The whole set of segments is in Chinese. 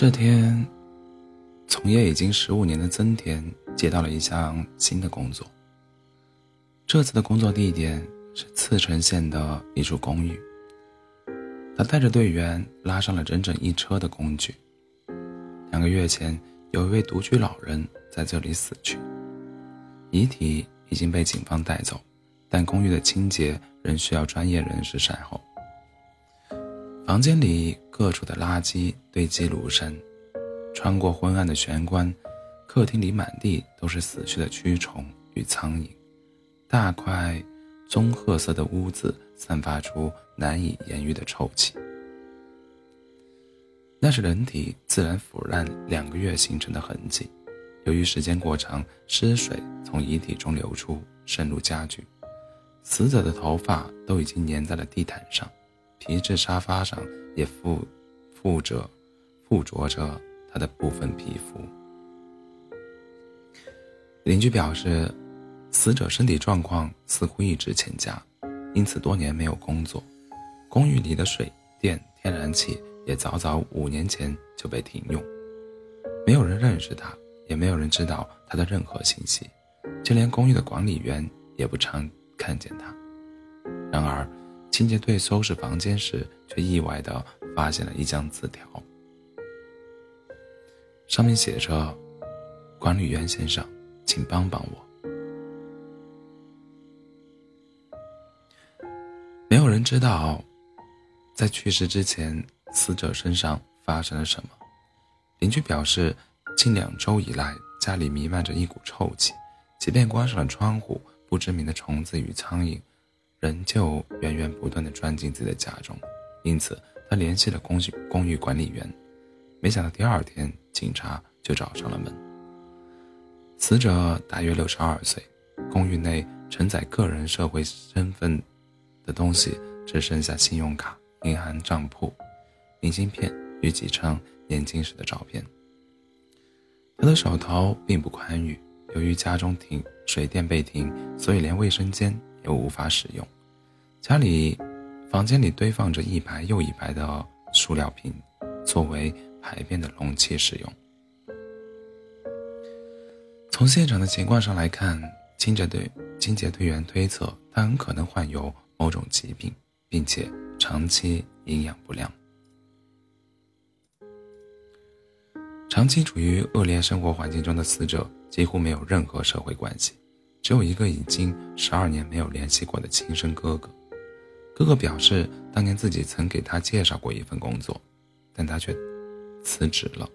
这天，从业已经十五年的曾田接到了一项新的工作。这次的工作地点是茨城县的一处公寓。他带着队员拉上了整整一车的工具。两个月前，有一位独居老人在这里死去，遗体已经被警方带走，但公寓的清洁仍需要专业人士善后。房间里各处的垃圾堆积如山，穿过昏暗的玄关，客厅里满地都是死去的蛆虫与苍蝇，大块棕褐色的污渍散发出难以言喻的臭气。那是人体自然腐烂两个月形成的痕迹，由于时间过长，湿水从遗体中流出，渗入家具，死者的头发都已经粘在了地毯上。皮质沙发上也附附着附着着他的部分皮肤。邻居表示，死者身体状况似乎一直欠佳，因此多年没有工作。公寓里的水电、天然气也早早五年前就被停用。没有人认识他，也没有人知道他的任何信息，就连公寓的管理员也不常看见他。然而。清洁队收拾房间时，却意外地发现了一张字条，上面写着：“管理员先生，请帮帮我。”没有人知道，在去世之前，死者身上发生了什么。邻居表示，近两周以来，家里弥漫着一股臭气，即便关上了窗户，不知名的虫子与苍蝇。仍旧源源不断地钻进自己的家中，因此他联系了公寓公寓管理员，没想到第二天警察就找上了门。死者大约六十二岁，公寓内承载个人社会身份的东西只剩下信用卡、银行账簿、明信片与几张年轻时的照片。他的手头并不宽裕，由于家中停水电被停，所以连卫生间。也无法使用，家里房间里堆放着一排又一排的塑料瓶，作为排便的容器使用。从现场的情况上来看，清洁队清洁队员推测他很可能患有某种疾病，并且长期营养不良。长期处于恶劣生活环境中的死者几乎没有任何社会关系。只有一个已经十二年没有联系过的亲生哥哥。哥哥表示，当年自己曾给他介绍过一份工作，但他却辞职了。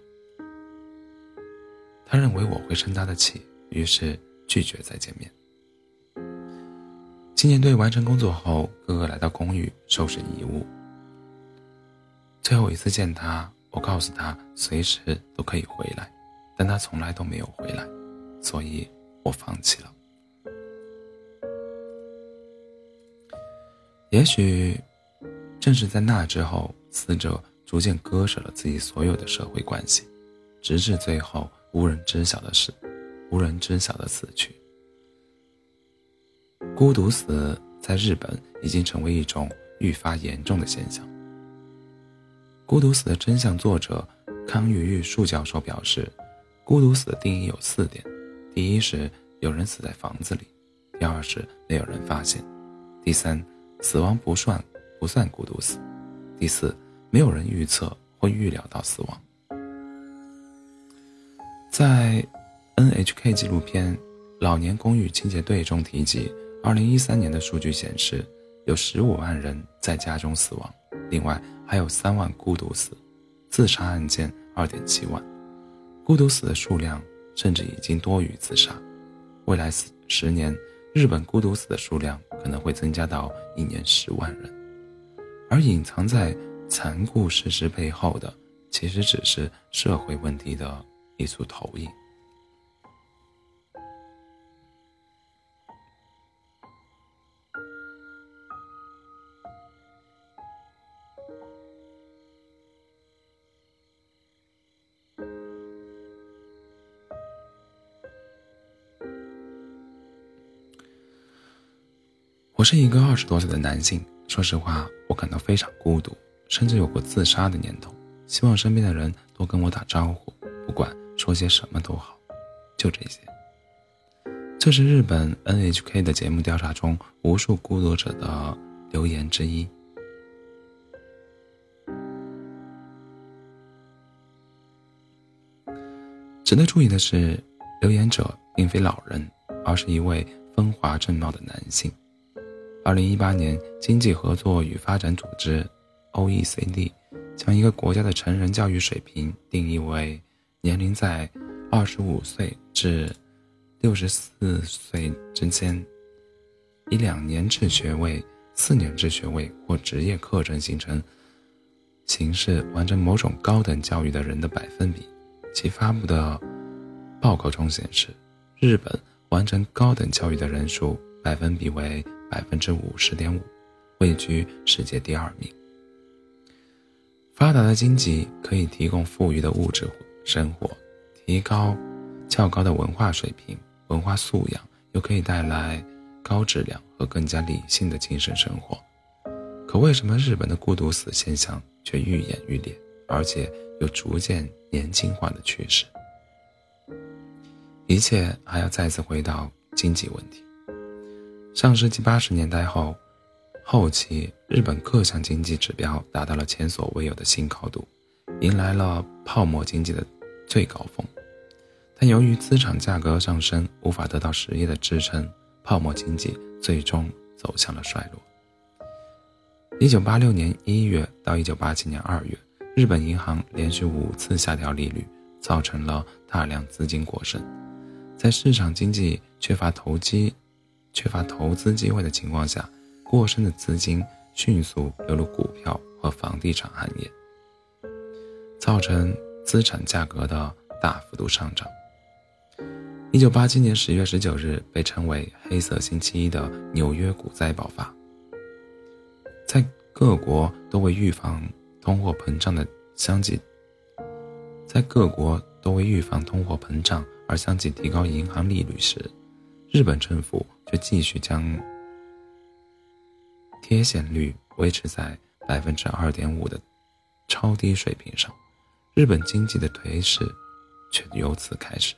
他认为我会生他的气，于是拒绝再见面。青年队完成工作后，哥哥来到公寓收拾遗物。最后一次见他，我告诉他随时都可以回来，但他从来都没有回来，所以我放弃了。也许，正是在那之后，死者逐渐割舍了自己所有的社会关系，直至最后无人知晓的事，无人知晓的死去。孤独死在日本已经成为一种愈发严重的现象。孤独死的真相作者康玉玉树教授表示，孤独死的定义有四点：第一是有人死在房子里；第二是没有人发现；第三。死亡不算不算孤独死。第四，没有人预测或预料到死亡。在 NHK 纪录片《老年公寓清洁队》中提及，2013年的数据显示，有15万人在家中死亡，另外还有3万孤独死，自杀案件2.7万，孤独死的数量甚至已经多于自杀。未来十十年。日本孤独死的数量可能会增加到一年十万人，而隐藏在残酷事实背后的，其实只是社会问题的一组投影。我是一个二十多岁的男性，说实话，我感到非常孤独，甚至有过自杀的念头。希望身边的人多跟我打招呼，不管说些什么都好，就这些。这是日本 NHK 的节目调查中无数孤独者的留言之一。值得注意的是，留言者并非老人，而是一位风华正茂的男性。二零一八年，经济合作与发展组织 （OECD） 将一个国家的成人教育水平定义为年龄在二十五岁至六十四岁之间，以两年制学位、四年制学位或职业课程形成形式完成某种高等教育的人的百分比。其发布的报告中显示，日本完成高等教育的人数百分比为。百分之五十点五，位居世界第二名。发达的经济可以提供富裕的物质生活，提高较高的文化水平、文化素养，又可以带来高质量和更加理性的精神生活。可为什么日本的孤独死现象却愈演愈烈，而且有逐渐年轻化的趋势？一切还要再次回到经济问题。上世纪八十年代后，后期日本各项经济指标达到了前所未有的新高度，迎来了泡沫经济的最高峰。但由于资产价格上升无法得到实业的支撑，泡沫经济最终走向了衰落。一九八六年一月到一九八七年二月，日本银行连续五次下调利率，造成了大量资金过剩，在市场经济缺乏投机。缺乏投资机会的情况下，过剩的资金迅速流入股票和房地产行业，造成资产价格的大幅度上涨。一九八七年十月十九日，被称为“黑色星期一”的纽约股灾爆发。在各国都为预防通货膨胀的相继，在各国都为预防通货膨胀而相继提高银行利率时，日本政府。却继续将贴现率维持在百分之二点五的超低水平上，日本经济的颓势却由此开始。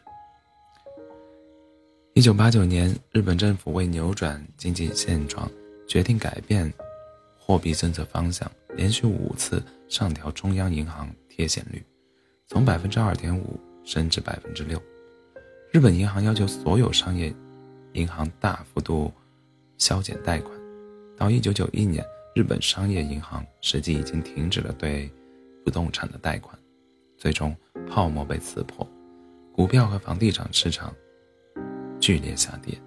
一九八九年，日本政府为扭转经济现状，决定改变货币政策方向，连续五次上调中央银行贴现率，从百分之二点五升至百分之六。日本银行要求所有商业。银行大幅度削减贷款，到一九九一年，日本商业银行实际已经停止了对不动产的贷款，最终泡沫被刺破，股票和房地产市场剧烈下跌。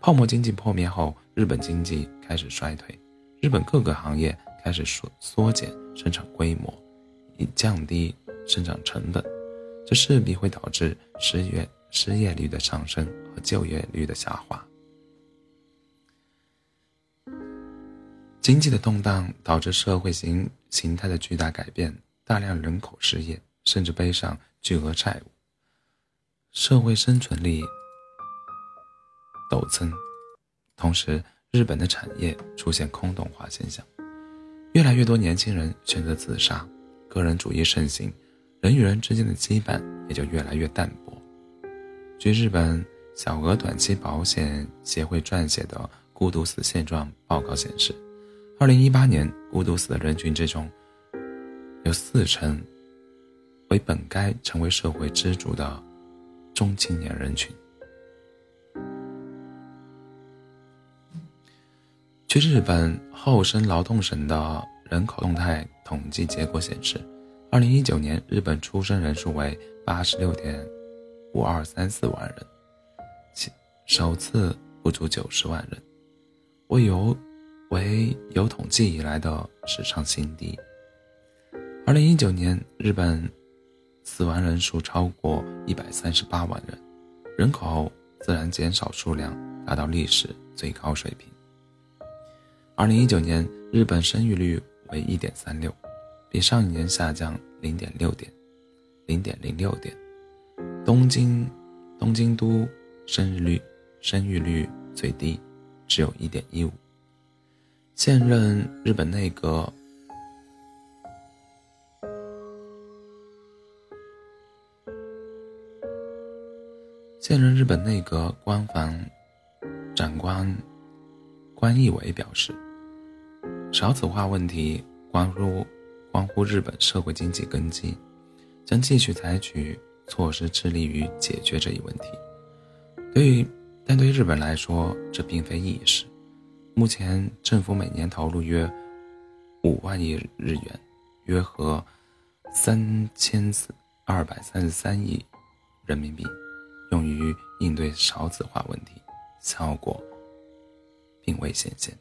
泡沫经济破灭后，日本经济开始衰退，日本各个行业开始缩缩减生产规模，以降低生产成本，这势必会导致失业失业率的上升。和就业率的下滑，经济的动荡导致社会形形态的巨大改变，大量人口失业，甚至背上巨额债务，社会生存力陡增。同时，日本的产业出现空洞化现象，越来越多年轻人选择自杀，个人主义盛行，人与人之间的羁绊也就越来越淡薄。据日本。小额短期保险协会撰写的《孤独死现状报告》显示，二零一八年孤独死的人群之中，有四成为本该成为社会支柱的中青年人群。据日本厚生劳动省的人口动态统计结果显示，二零一九年日本出生人数为八十六点五二三四万人。首次不足九十万人，为有为有统计以来的史上新低。二零一九年，日本死亡人数超过一百三十八万人，人口自然减少数量达到历史最高水平。二零一九年，日本生育率为一点三六，比上一年下降零点六点，零点零六点。东京，东京都生育率生育率最低，只有一点一五。现任日本内阁现任日本内阁官房长官关义伟表示，少子化问题关乎关乎日本社会经济根基，将继续采取措施致力于解决这一问题。对于，但对日本来说，这并非易事。目前，政府每年投入约五万亿日元，约合三千四二百三十三亿人民币，用于应对少子化问题，效果并未显现。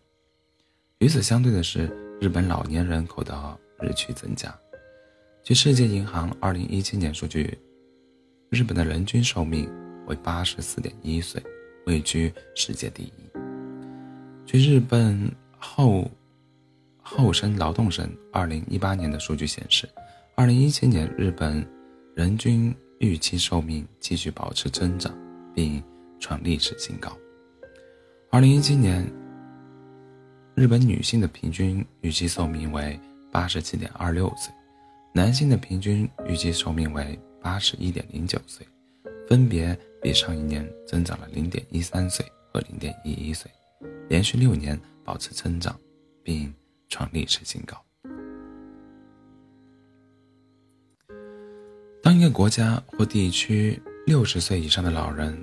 与此相对的是，日本老年人口的日趋增加。据世界银行二零一七年数据，日本的人均寿命为八十四点一岁，位居世界第一。据日本厚厚生劳动省二零一八年的数据显示，二零一七年日本人均预期寿命继续保持增长，并创历史新高。二零一七年。日本女性的平均预期寿命为八十七点二六岁，男性的平均预期寿命为八十一点零九岁，分别比上一年增长了零点一三岁和零点一一岁，连续六年保持增长，并创历史新高。当一个国家或地区六十岁以上的老人、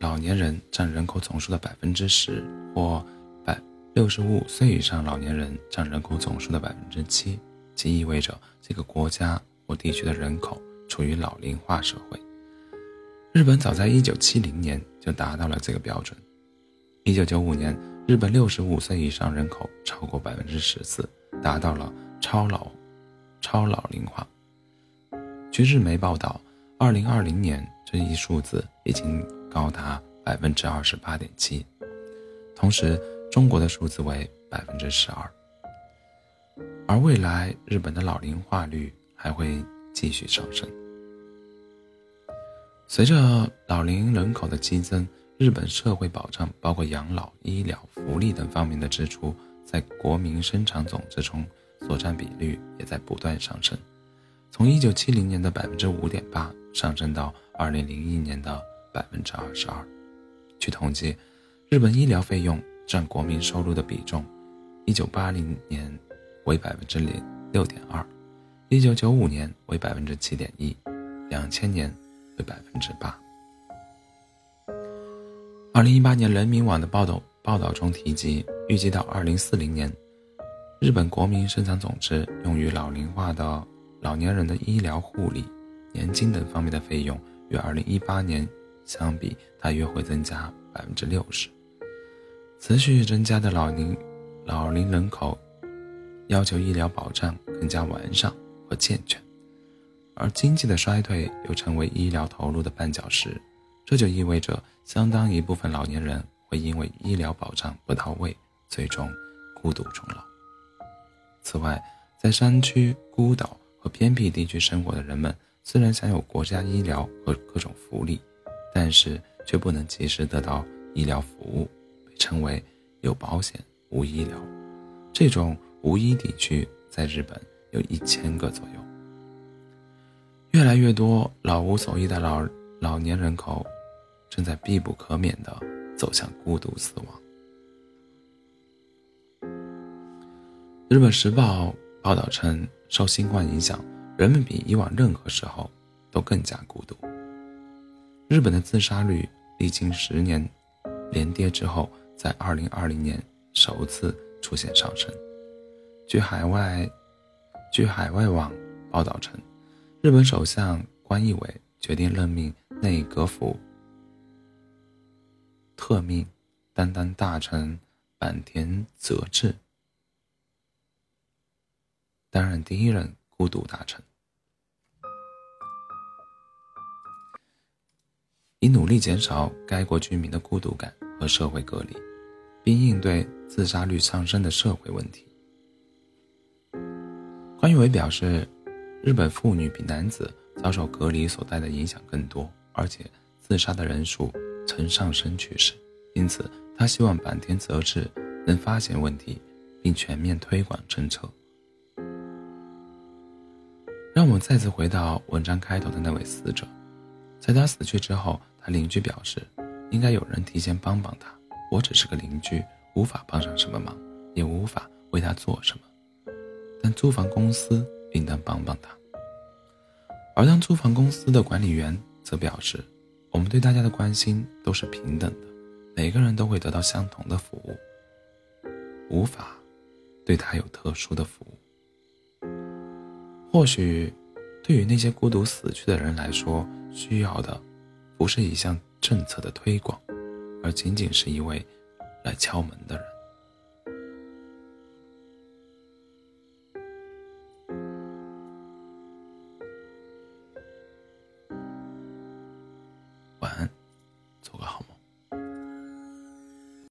老年人占人口总数的百分之十或百。六十五岁以上老年人占人口总数的百分之七，即意味着这个国家或地区的人口处于老龄化社会。日本早在一九七零年就达到了这个标准。一九九五年，日本六十五岁以上人口超过百分之十四，达到了超老、超老龄化。据日媒报道，二零二零年这一数字已经高达百分之二十八点七，同时。中国的数字为百分之十二，而未来日本的老龄化率还会继续上升。随着老龄人口的激增，日本社会保障包括养老、医疗、福利等方面的支出，在国民生产总值中所占比率也在不断上升，从一九七零年的百分之五点八上升到二零零一年的百分之二十二。据统计，日本医疗费用。占国民收入的比重，一九八零年为百分之零六点二，一九九五年为百分之七点一，两千年为百分之八。二零一八年人民网的报道报道中提及，预计到二零四零年，日本国民生产总值用于老龄化的老年人的医疗护理、年金等方面的费用，与二零一八年相比，大约会增加百分之六十。持续增加的老龄老龄人口，要求医疗保障更加完善和健全，而经济的衰退又成为医疗投入的绊脚石，这就意味着相当一部分老年人会因为医疗保障不到位，最终孤独终老。此外，在山区、孤岛和偏僻地区生活的人们，虽然享有国家医疗和各种福利，但是却不能及时得到医疗服务。被称为有保险无医疗，这种无医地区在日本有一千个左右。越来越多老无所依的老老年人口，正在必不可免地走向孤独死亡。日本时报报道称，受新冠影响，人们比以往任何时候都更加孤独。日本的自杀率历经十年连跌之后。在二零二零年首次出现上升。据海外，据海外网报道称，日本首相关义伟决定任命内阁府特命担当大臣坂田泽治担任第一任孤独大臣，以努力减少该国居民的孤独感和社会隔离。并应对自杀率上升的社会问题。关于伟表示，日本妇女比男子遭受隔离所带的影响更多，而且自杀的人数呈上升趋势。因此，他希望坂田泽治能发现问题，并全面推广政策。让我们再次回到文章开头的那位死者，在他死去之后，他邻居表示，应该有人提前帮帮他。我只是个邻居，无法帮上什么忙，也无法为他做什么。但租房公司应当帮帮他。而当租房公司的管理员则表示，我们对大家的关心都是平等的，每个人都会得到相同的服务，无法对他有特殊的服务。或许，对于那些孤独死去的人来说，需要的不是一项政策的推广，而仅仅是一位来敲门的人。